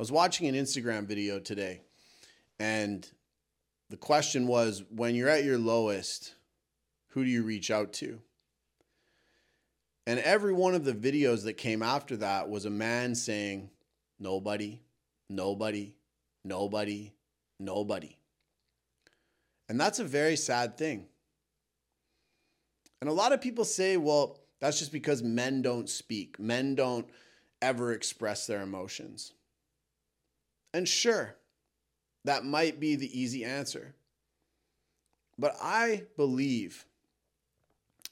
I was watching an Instagram video today, and the question was when you're at your lowest, who do you reach out to? And every one of the videos that came after that was a man saying, Nobody, nobody, nobody, nobody. And that's a very sad thing. And a lot of people say, well, that's just because men don't speak, men don't ever express their emotions. And sure, that might be the easy answer. But I believe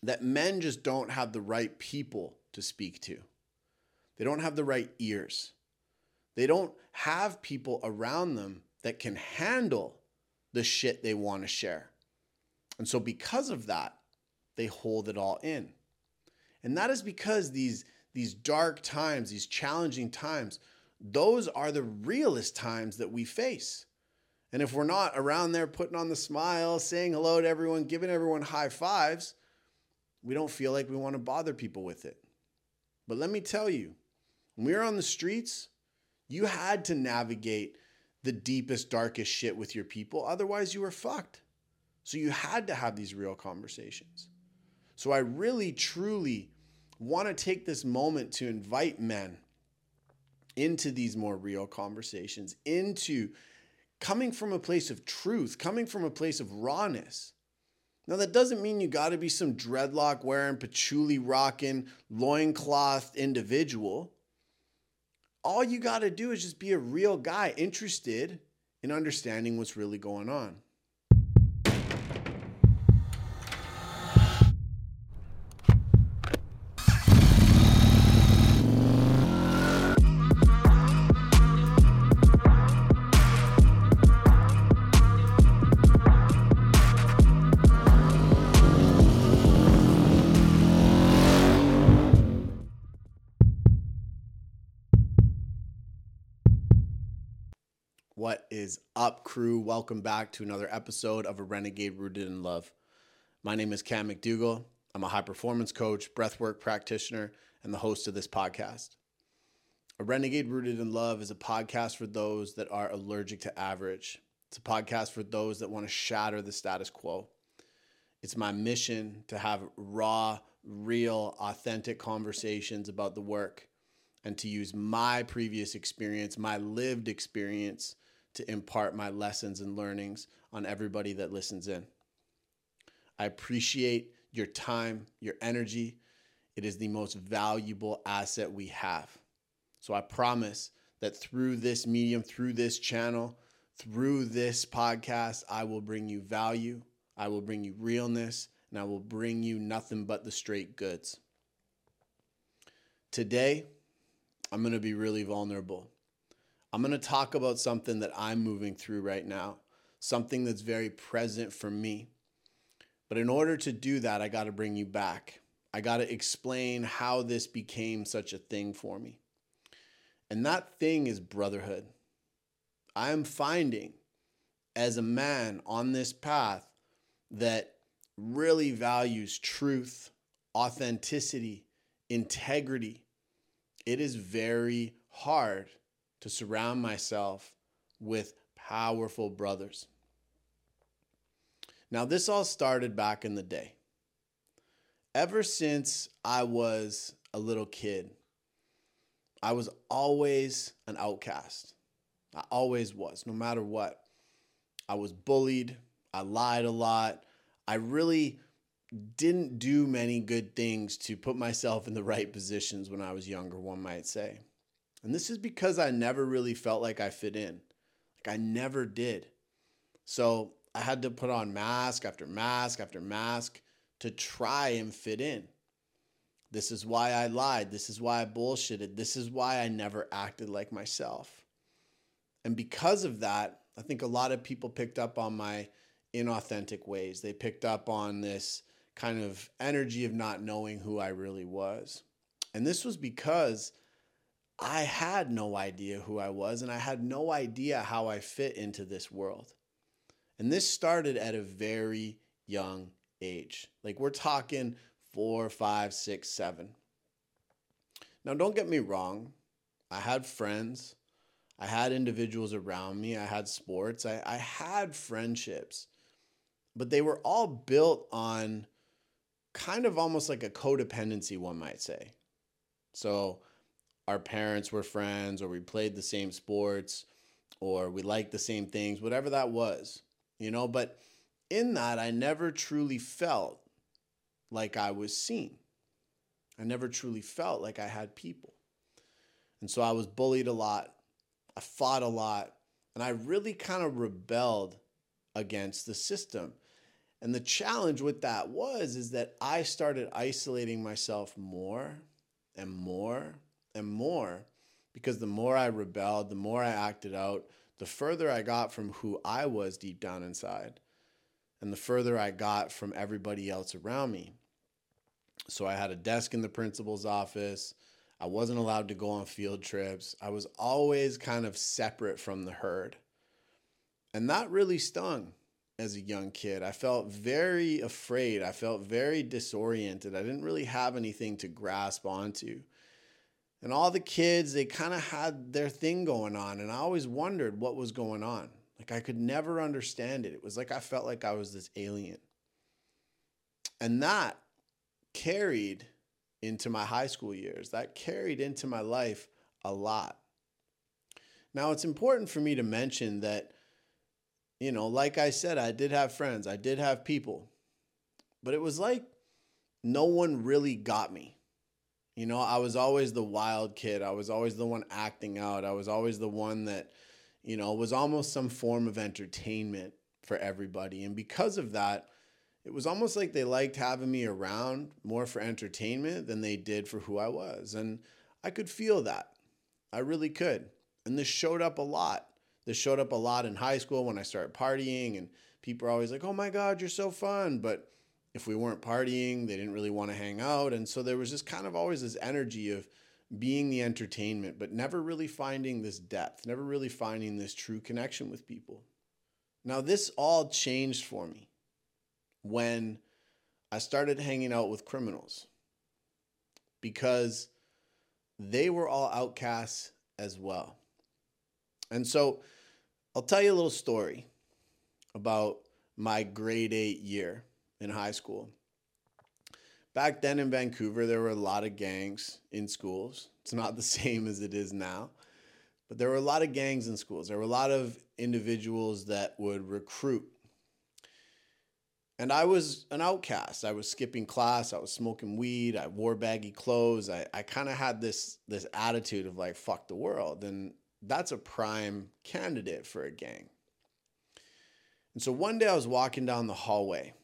that men just don't have the right people to speak to. They don't have the right ears. They don't have people around them that can handle the shit they want to share. And so, because of that, they hold it all in. And that is because these, these dark times, these challenging times, those are the realest times that we face. And if we're not around there putting on the smile, saying hello to everyone, giving everyone high fives, we don't feel like we want to bother people with it. But let me tell you, when we were on the streets, you had to navigate the deepest, darkest shit with your people. Otherwise, you were fucked. So you had to have these real conversations. So I really, truly want to take this moment to invite men into these more real conversations, into coming from a place of truth, coming from a place of rawness. Now, that doesn't mean you got to be some dreadlock wearing, patchouli rocking, loincloth individual. All you got to do is just be a real guy interested in understanding what's really going on. Is up, crew? Welcome back to another episode of A Renegade Rooted in Love. My name is Cam McDougall. I'm a high performance coach, breathwork practitioner, and the host of this podcast. A Renegade Rooted in Love is a podcast for those that are allergic to average. It's a podcast for those that want to shatter the status quo. It's my mission to have raw, real, authentic conversations about the work and to use my previous experience, my lived experience to impart my lessons and learnings on everybody that listens in. I appreciate your time, your energy. It is the most valuable asset we have. So I promise that through this medium, through this channel, through this podcast, I will bring you value, I will bring you realness, and I will bring you nothing but the straight goods. Today, I'm going to be really vulnerable. I'm going to talk about something that I'm moving through right now, something that's very present for me. But in order to do that, I got to bring you back. I got to explain how this became such a thing for me. And that thing is brotherhood. I am finding as a man on this path that really values truth, authenticity, integrity. It is very hard to surround myself with powerful brothers. Now, this all started back in the day. Ever since I was a little kid, I was always an outcast. I always was, no matter what. I was bullied. I lied a lot. I really didn't do many good things to put myself in the right positions when I was younger, one might say. And this is because I never really felt like I fit in. Like I never did. So I had to put on mask after mask after mask to try and fit in. This is why I lied. This is why I bullshitted. This is why I never acted like myself. And because of that, I think a lot of people picked up on my inauthentic ways. They picked up on this kind of energy of not knowing who I really was. And this was because I had no idea who I was and I had no idea how I fit into this world. And this started at a very young age. Like we're talking four, five, six, seven. Now, don't get me wrong. I had friends. I had individuals around me. I had sports. I, I had friendships, but they were all built on kind of almost like a codependency, one might say. So our parents were friends, or we played the same sports, or we liked the same things, whatever that was, you know. But in that, I never truly felt like I was seen. I never truly felt like I had people. And so I was bullied a lot. I fought a lot. And I really kind of rebelled against the system. And the challenge with that was is that I started isolating myself more and more and more because the more I rebelled, the more I acted out, the further I got from who I was deep down inside and the further I got from everybody else around me. So I had a desk in the principal's office. I wasn't allowed to go on field trips. I was always kind of separate from the herd. And that really stung as a young kid. I felt very afraid. I felt very disoriented. I didn't really have anything to grasp onto. And all the kids, they kind of had their thing going on. And I always wondered what was going on. Like I could never understand it. It was like I felt like I was this alien. And that carried into my high school years. That carried into my life a lot. Now, it's important for me to mention that, you know, like I said, I did have friends, I did have people, but it was like no one really got me. You know, I was always the wild kid. I was always the one acting out. I was always the one that, you know, was almost some form of entertainment for everybody. And because of that, it was almost like they liked having me around more for entertainment than they did for who I was. And I could feel that. I really could. And this showed up a lot. This showed up a lot in high school when I started partying, and people are always like, oh my God, you're so fun. But if we weren't partying, they didn't really want to hang out. And so there was just kind of always this energy of being the entertainment, but never really finding this depth, never really finding this true connection with people. Now, this all changed for me when I started hanging out with criminals because they were all outcasts as well. And so I'll tell you a little story about my grade eight year in high school. Back then in Vancouver, there were a lot of gangs in schools. It's not the same as it is now, but there were a lot of gangs in schools. There were a lot of individuals that would recruit and I was an outcast. I was skipping class. I was smoking weed. I wore baggy clothes. I, I kind of had this this attitude of like fuck the world, and that's a prime candidate for a gang. And so one day I was walking down the hallway,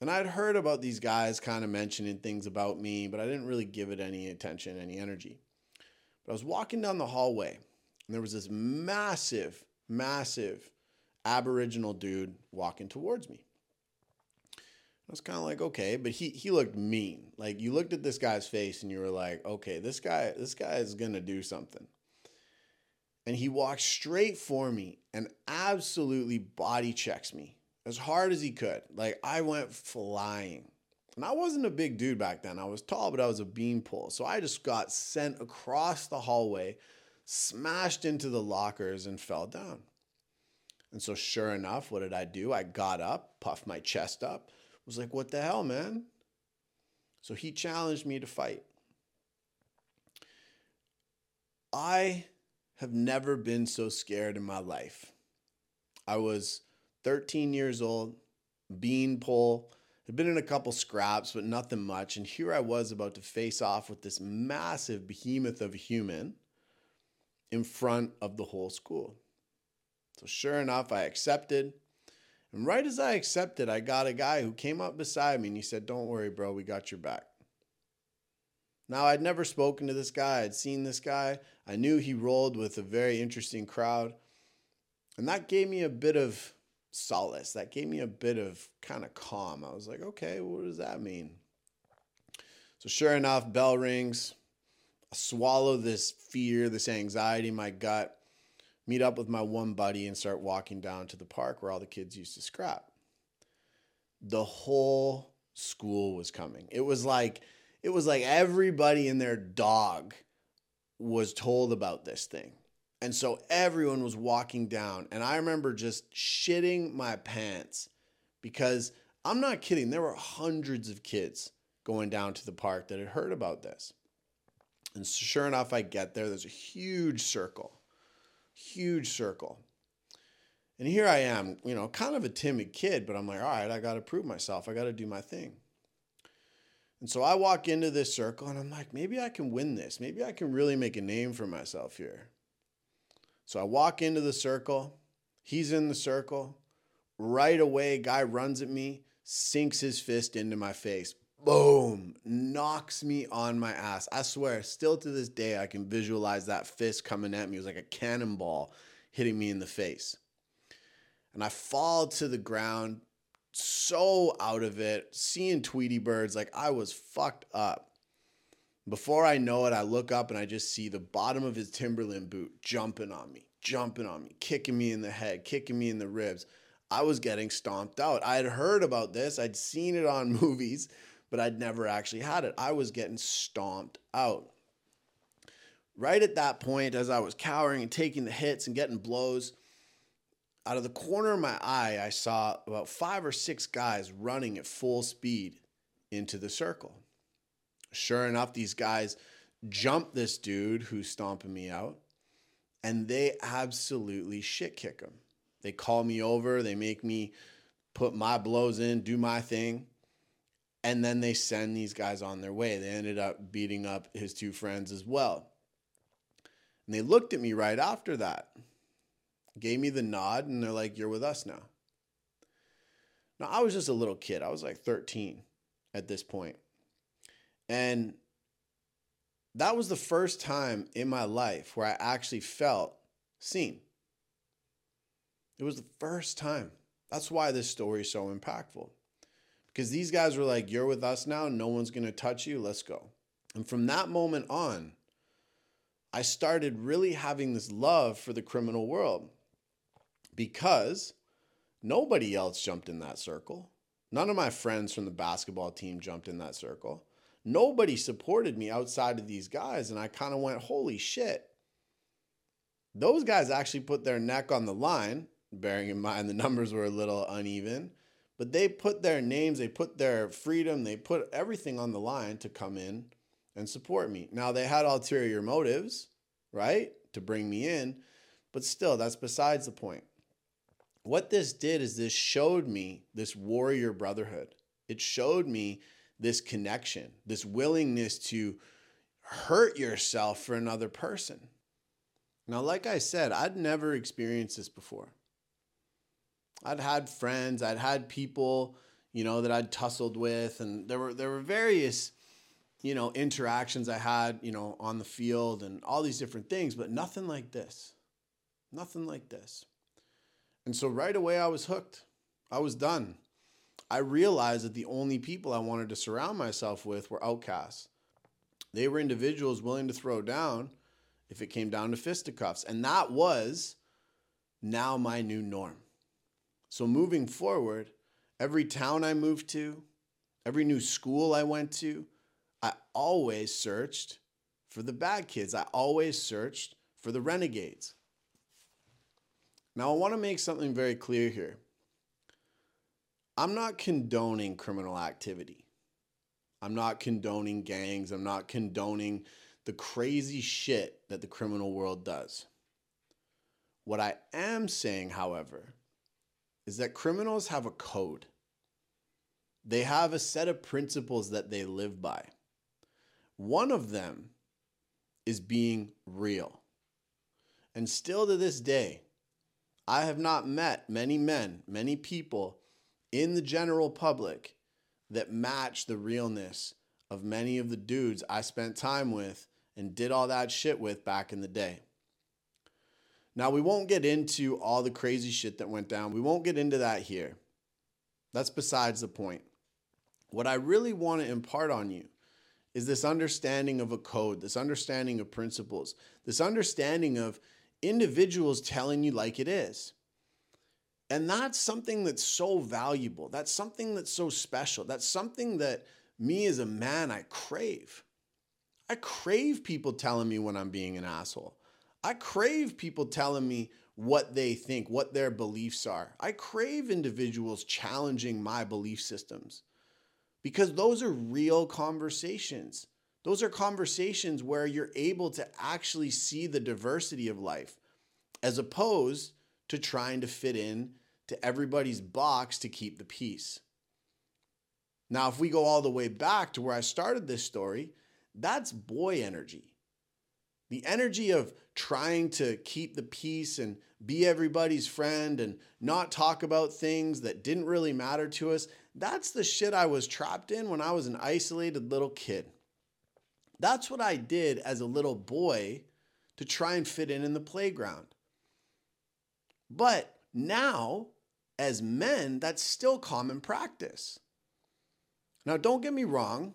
and I'd heard about these guys kind of mentioning things about me, but I didn't really give it any attention, any energy. But I was walking down the hallway, and there was this massive, massive Aboriginal dude walking towards me. I was kind of like, okay, but he he looked mean. Like you looked at this guy's face and you were like, okay, this guy this guy is gonna do something. And he walks straight for me and absolutely body checks me as hard as he could. Like I went flying. And I wasn't a big dude back then. I was tall, but I was a beanpole. So I just got sent across the hallway, smashed into the lockers, and fell down. And so, sure enough, what did I do? I got up, puffed my chest up, was like, what the hell, man? So he challenged me to fight. I have never been so scared in my life. I was 13 years old, beanpole, had been in a couple scraps, but nothing much. And here I was about to face off with this massive behemoth of a human in front of the whole school. So, sure enough, I accepted. And right as I accepted, I got a guy who came up beside me and he said, Don't worry, bro, we got your back. Now, I'd never spoken to this guy, I'd seen this guy. I knew he rolled with a very interesting crowd. And that gave me a bit of solace. That gave me a bit of kind of calm. I was like, okay, what does that mean? So, sure enough, bell rings. I swallow this fear, this anxiety in my gut meet up with my one buddy and start walking down to the park where all the kids used to scrap. The whole school was coming. It was like it was like everybody and their dog was told about this thing. And so everyone was walking down. And I remember just shitting my pants because I'm not kidding. There were hundreds of kids going down to the park that had heard about this. And sure enough, I get there. There's a huge circle, huge circle. And here I am, you know, kind of a timid kid, but I'm like, all right, I got to prove myself. I got to do my thing. And so I walk into this circle and I'm like, maybe I can win this. Maybe I can really make a name for myself here. So I walk into the circle. He's in the circle. Right away, guy runs at me, sinks his fist into my face. Boom, knocks me on my ass. I swear, still to this day, I can visualize that fist coming at me. It was like a cannonball hitting me in the face. And I fall to the ground, so out of it, seeing Tweety birds, like I was fucked up. Before I know it, I look up and I just see the bottom of his Timberland boot jumping on me, jumping on me, kicking me in the head, kicking me in the ribs. I was getting stomped out. I had heard about this, I'd seen it on movies, but I'd never actually had it. I was getting stomped out. Right at that point, as I was cowering and taking the hits and getting blows, out of the corner of my eye, I saw about five or six guys running at full speed into the circle. Sure enough, these guys jump this dude who's stomping me out, and they absolutely shit kick him. They call me over, they make me put my blows in, do my thing, and then they send these guys on their way. They ended up beating up his two friends as well. And they looked at me right after that gave me the nod, and they're like, You're with us now. Now, I was just a little kid. I was like 13 at this point. And that was the first time in my life where I actually felt seen. It was the first time. That's why this story is so impactful. Because these guys were like, You're with us now. No one's going to touch you. Let's go. And from that moment on, I started really having this love for the criminal world because nobody else jumped in that circle. None of my friends from the basketball team jumped in that circle. Nobody supported me outside of these guys. And I kind of went, holy shit. Those guys actually put their neck on the line, bearing in mind the numbers were a little uneven, but they put their names, they put their freedom, they put everything on the line to come in and support me. Now, they had ulterior motives, right, to bring me in, but still, that's besides the point what this did is this showed me this warrior brotherhood. It showed me this connection, this willingness to hurt yourself for another person. Now, like I said, I'd never experienced this before. I'd had friends, I'd had people, you know, that I'd tussled with, and there were there were various, you know, interactions I had, you know, on the field and all these different things, but nothing like this. Nothing like this. And so right away, I was hooked. I was done. I realized that the only people I wanted to surround myself with were outcasts. They were individuals willing to throw down if it came down to fisticuffs. And that was now my new norm. So moving forward, every town I moved to, every new school I went to, I always searched for the bad kids. I always searched for the renegades. Now, I want to make something very clear here. I'm not condoning criminal activity. I'm not condoning gangs. I'm not condoning the crazy shit that the criminal world does. What I am saying, however, is that criminals have a code. They have a set of principles that they live by. One of them is being real. And still to this day, I have not met many men, many people in the general public that match the realness of many of the dudes I spent time with and did all that shit with back in the day. Now, we won't get into all the crazy shit that went down. We won't get into that here. That's besides the point. What I really want to impart on you is this understanding of a code, this understanding of principles, this understanding of individuals telling you like it is. And that's something that's so valuable. That's something that's so special. That's something that me as a man, I crave. I crave people telling me when I'm being an asshole. I crave people telling me what they think, what their beliefs are. I crave individuals challenging my belief systems because those are real conversations. Those are conversations where you're able to actually see the diversity of life as opposed to trying to fit in to everybody's box to keep the peace. Now, if we go all the way back to where I started this story, that's boy energy. The energy of trying to keep the peace and be everybody's friend and not talk about things that didn't really matter to us, that's the shit I was trapped in when I was an isolated little kid. That's what I did as a little boy to try and fit in in the playground. But now, as men, that's still common practice. Now, don't get me wrong,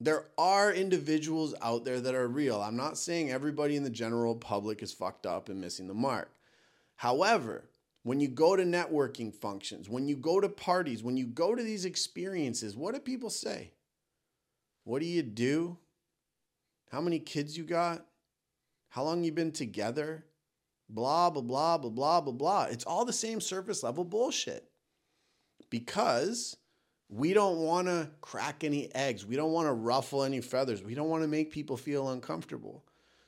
there are individuals out there that are real. I'm not saying everybody in the general public is fucked up and missing the mark. However, when you go to networking functions, when you go to parties, when you go to these experiences, what do people say? What do you do? How many kids you got? How long you been together? Blah blah blah blah blah blah blah. It's all the same surface level bullshit. Because we don't want to crack any eggs. We don't want to ruffle any feathers. We don't want to make people feel uncomfortable.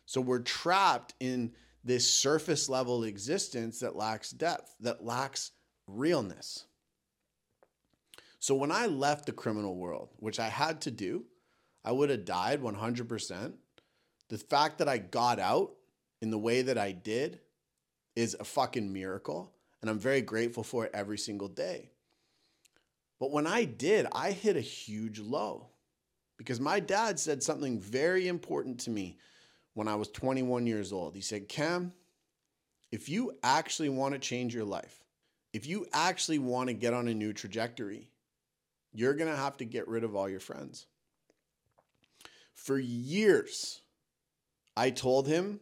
So we're trapped in this surface level existence that lacks depth, that lacks realness. So when I left the criminal world, which I had to do, I would have died 100%. The fact that I got out in the way that I did is a fucking miracle. And I'm very grateful for it every single day. But when I did, I hit a huge low because my dad said something very important to me when I was 21 years old. He said, Cam, if you actually want to change your life, if you actually want to get on a new trajectory, you're going to have to get rid of all your friends. For years, I told him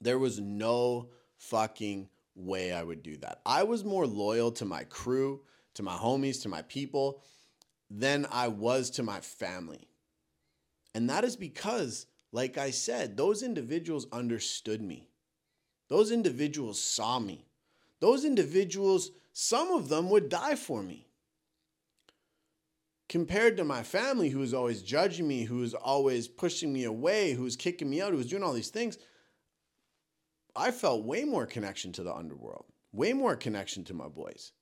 there was no fucking way I would do that. I was more loyal to my crew to my homies, to my people, than I was to my family. And that is because, like I said, those individuals understood me. Those individuals saw me. Those individuals, some of them would die for me. Compared to my family, who was always judging me, who was always pushing me away, who was kicking me out, who was doing all these things, I felt way more connection to the underworld, way more connection to my boys.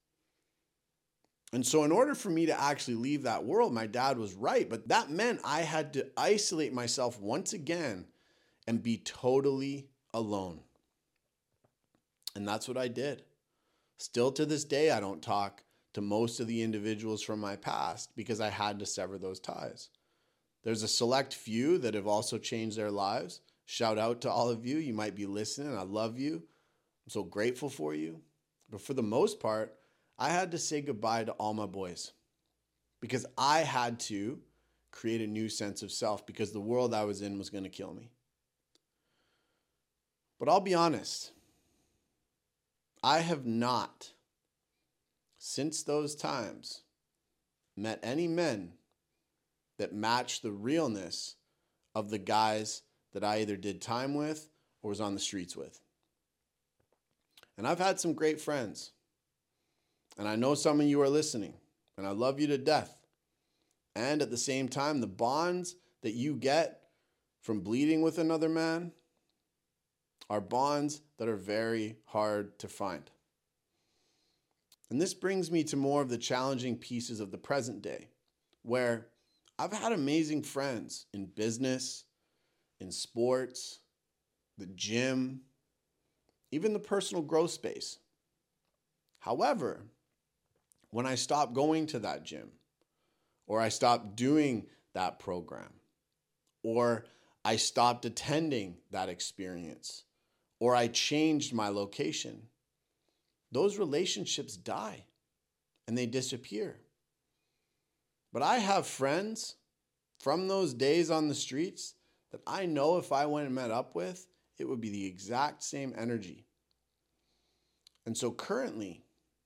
And so, in order for me to actually leave that world, my dad was right. But that meant I had to isolate myself once again and be totally alone. And that's what I did. Still to this day, I don't talk to most of the individuals from my past because I had to sever those ties. There's a select few that have also changed their lives. Shout out to all of you. You might be listening. I love you. I'm so grateful for you. But for the most part, I had to say goodbye to all my boys because I had to create a new sense of self because the world I was in was going to kill me. But I'll be honest, I have not, since those times, met any men that match the realness of the guys that I either did time with or was on the streets with. And I've had some great friends. And I know some of you are listening, and I love you to death. And at the same time, the bonds that you get from bleeding with another man are bonds that are very hard to find. And this brings me to more of the challenging pieces of the present day, where I've had amazing friends in business, in sports, the gym, even the personal growth space. However, when I stopped going to that gym, or I stopped doing that program, or I stopped attending that experience, or I changed my location, those relationships die and they disappear. But I have friends from those days on the streets that I know if I went and met up with, it would be the exact same energy. And so currently,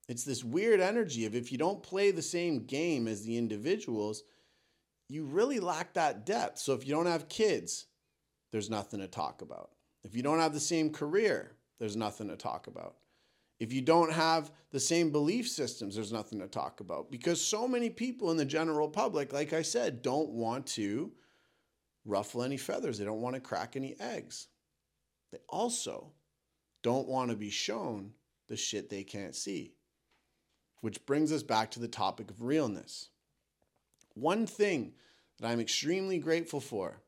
it's this weird energy of if you don't play the same game as the individuals, you really lack that depth. So if you don't have kids, there's nothing to talk about. If you don't have the same career, there's nothing to talk about. If you don't have the same belief systems, there's nothing to talk about because so many people in the general public, like I said, don't want to ruffle any feathers. They don't want to crack any eggs. They also don't want to be shown the shit they can't see. Which brings us back to the topic of realness. One thing that I'm extremely grateful for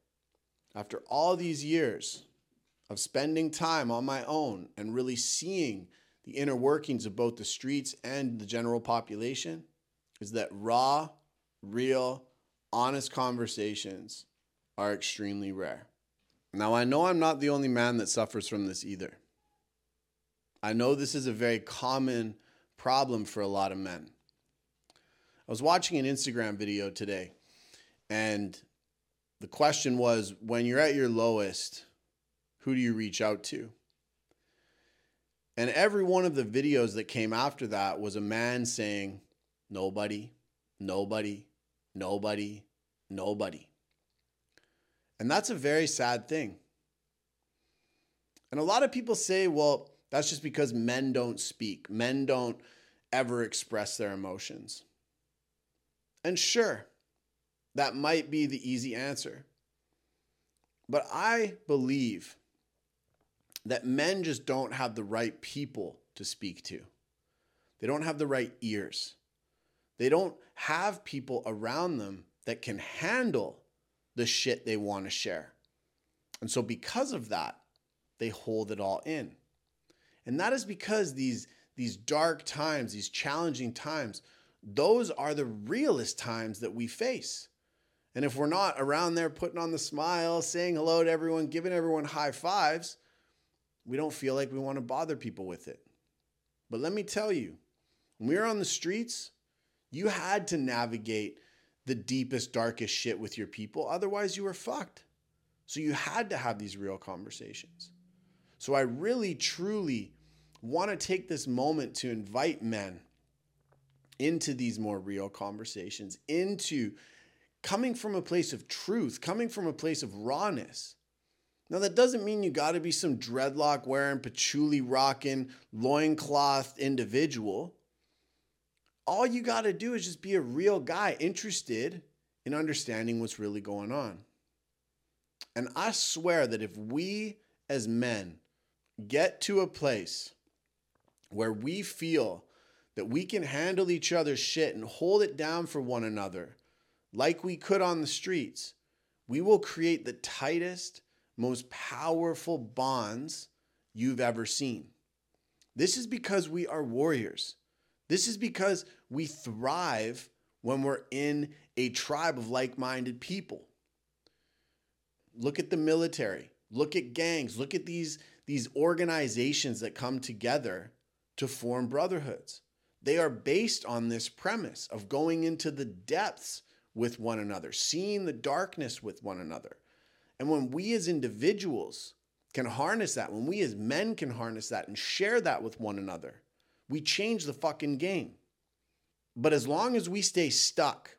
after all these years of spending time on my own and really seeing the inner workings of both the streets and the general population is that raw, real, honest conversations are extremely rare. Now, I know I'm not the only man that suffers from this either. I know this is a very common problem for a lot of men. I was watching an Instagram video today, and the question was when you're at your lowest, who do you reach out to? And every one of the videos that came after that was a man saying, nobody, nobody, nobody, nobody. And that's a very sad thing. And a lot of people say, well, that's just because men don't speak, men don't ever express their emotions. And sure, that might be the easy answer. But I believe that men just don't have the right people to speak to. They don't have the right ears. They don't have people around them that can handle the shit they want to share. And so, because of that, they hold it all in. And that is because these, these dark times, these challenging times, those are the realest times that we face. And if we're not around there putting on the smile, saying hello to everyone, giving everyone high fives, we don't feel like we want to bother people with it. But let me tell you, when we were on the streets, you had to navigate the deepest, darkest shit with your people. Otherwise, you were fucked. So you had to have these real conversations. So I really, truly want to take this moment to invite men into these more real conversations, into coming from a place of truth, coming from a place of rawness. Now, that doesn't mean you got to be some dreadlock wearing, patchouli rocking, loincloth individual. All you got to do is just be a real guy interested in understanding what's really going on. And I swear that if we as men get to a place where we feel that we can handle each other's shit and hold it down for one another like we could on the streets, we will create the tightest, most powerful bonds you've ever seen. This is because we are warriors. This is because we thrive when we're in a tribe of like minded people. Look at the military, look at gangs, look at these, these organizations that come together to form brotherhoods. They are based on this premise of going into the depths with one another, seeing the darkness with one another. And when we as individuals can harness that, when we as men can harness that and share that with one another, we change the fucking game. But as long as we stay stuck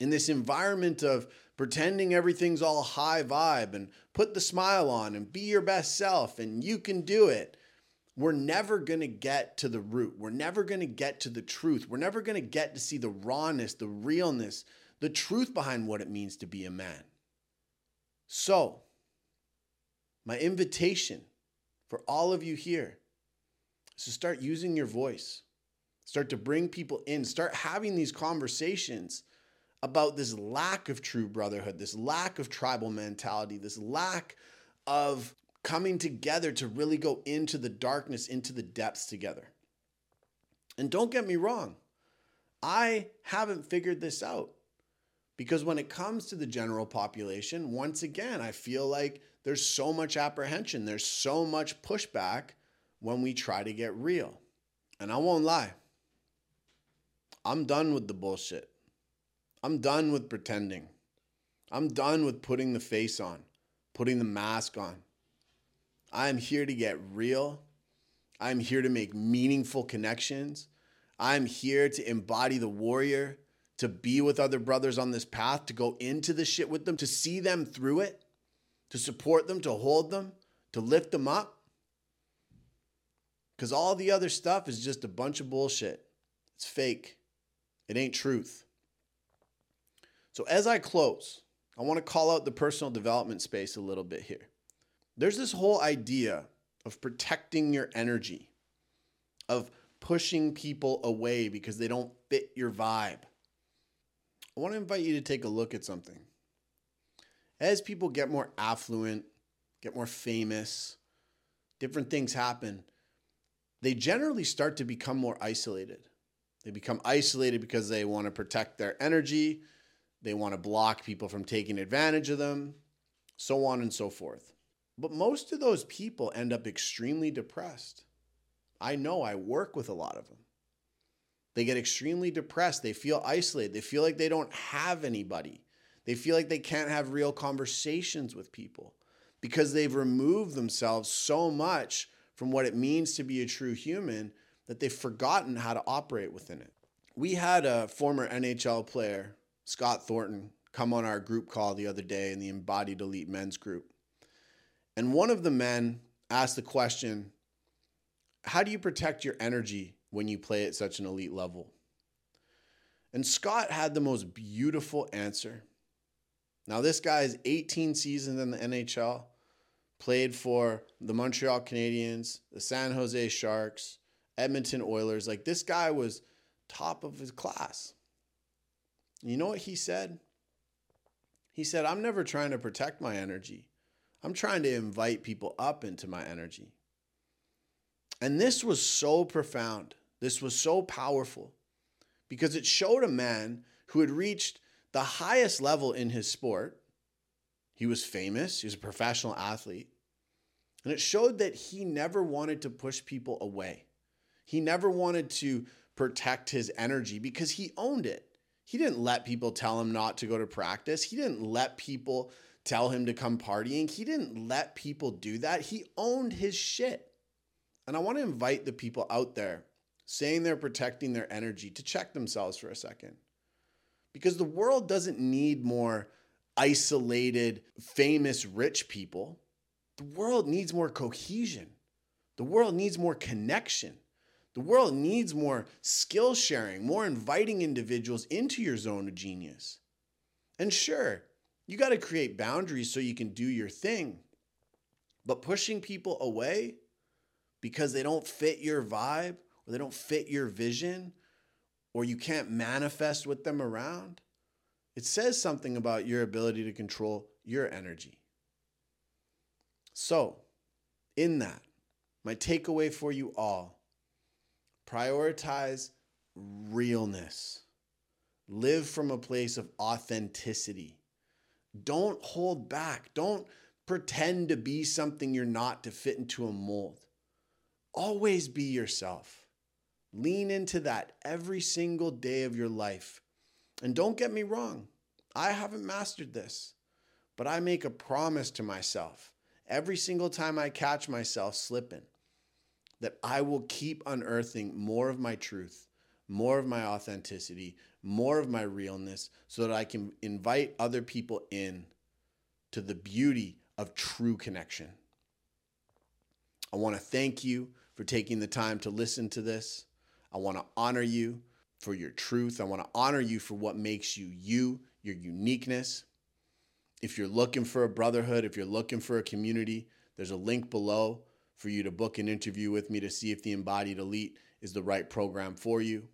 in this environment of pretending everything's all high vibe and put the smile on and be your best self and you can do it, we're never going to get to the root. We're never going to get to the truth. We're never going to get to see the rawness, the realness, the truth behind what it means to be a man. So, my invitation for all of you here is to start using your voice, start to bring people in, start having these conversations about this lack of true brotherhood, this lack of tribal mentality, this lack of coming together to really go into the darkness, into the depths together. And don't get me wrong, I haven't figured this out. Because when it comes to the general population, once again, I feel like there's so much apprehension, there's so much pushback when we try to get real. And I won't lie, I'm done with the bullshit. I'm done with pretending. I'm done with putting the face on, putting the mask on. I'm here to get real. I'm here to make meaningful connections. I'm here to embody the warrior to be with other brothers on this path, to go into the shit with them, to see them through it, to support them, to hold them, to lift them up? Because all the other stuff is just a bunch of bullshit. It's fake, it ain't truth. So, as I close, I want to call out the personal development space a little bit here. There's this whole idea of protecting your energy, of pushing people away because they don't fit your vibe. I want to invite you to take a look at something. As people get more affluent, get more famous, different things happen, they generally start to become more isolated. They become isolated because they want to protect their energy, they want to block people from taking advantage of them, so on and so forth. But most of those people end up extremely depressed. I know I work with a lot of them. They get extremely depressed. They feel isolated. They feel like they don't have anybody. They feel like they can't have real conversations with people because they've removed themselves so much from what it means to be a true human that they've forgotten how to operate within it. We had a former NHL player, Scott Thornton, come on our group call the other day in the Inbodied Elite Men's group. And one of the men asked the question How do you protect your energy when you play at such an elite level? And Scott had the most beautiful answer. Now, this guy is 18 seasons in the NHL, played for the Montreal Canadiens, the San Jose Sharks, Edmonton Oilers. Like, this guy was top of his class. You know what he said? He said, I'm never trying to protect my energy. I'm trying to invite people up into my energy. And this was so profound. This was so powerful because it showed a man who had reached the highest level in his sport. He was famous, he was a professional athlete. And it showed that he never wanted to push people away. He never wanted to protect his energy because he owned it. He didn't let people tell him not to go to practice. He didn't let people tell him to come partying. He didn't let people do that. He owned his shit. And I want to invite the people out there saying they're protecting their energy to check themselves for a second. Because the world doesn't need more isolated, famous, rich people. The world needs more cohesion. The world needs more connection. The world needs more skill sharing, more inviting individuals into your zone of genius. And sure, you got to create boundaries so you can do your thing. But pushing people away because they don't fit your vibe or they don't fit your vision or you can't manifest with them around, it says something about your ability to control your energy. So, in that, my takeaway for you all prioritize realness, live from a place of authenticity. Don't hold back. Don't pretend to be something you're not to fit into a mold. Always be yourself. Lean into that every single day of your life. And don't get me wrong, I haven't mastered this, but I make a promise to myself every single time I catch myself slipping that I will keep unearthing more of my truth, more of my authenticity, more of my realness so that I can invite other people in to the beauty of true connection. I want to thank you for taking the time to listen to this. I want to honor you for your truth. I want to honor you for what makes you you, your uniqueness. If you're looking for a brotherhood, if you're looking for a community, there's a link below for you to book an interview with me to see if the Inbodied Elite is the right program for you.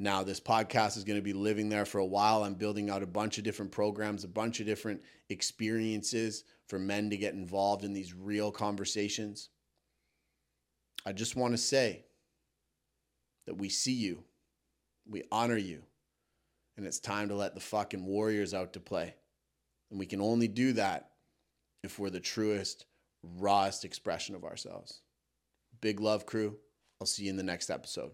Now, this podcast is going to be living there for a while. I'm building out a bunch of different programs, a bunch of different experiences for men to get involved in these real conversations. I just want to say that we see you, we honor you, and it's time to let the fucking Warriors out to play. And we can only do that if we're the truest, rawest expression of ourselves. Big love, crew. I'll see you in the next episode.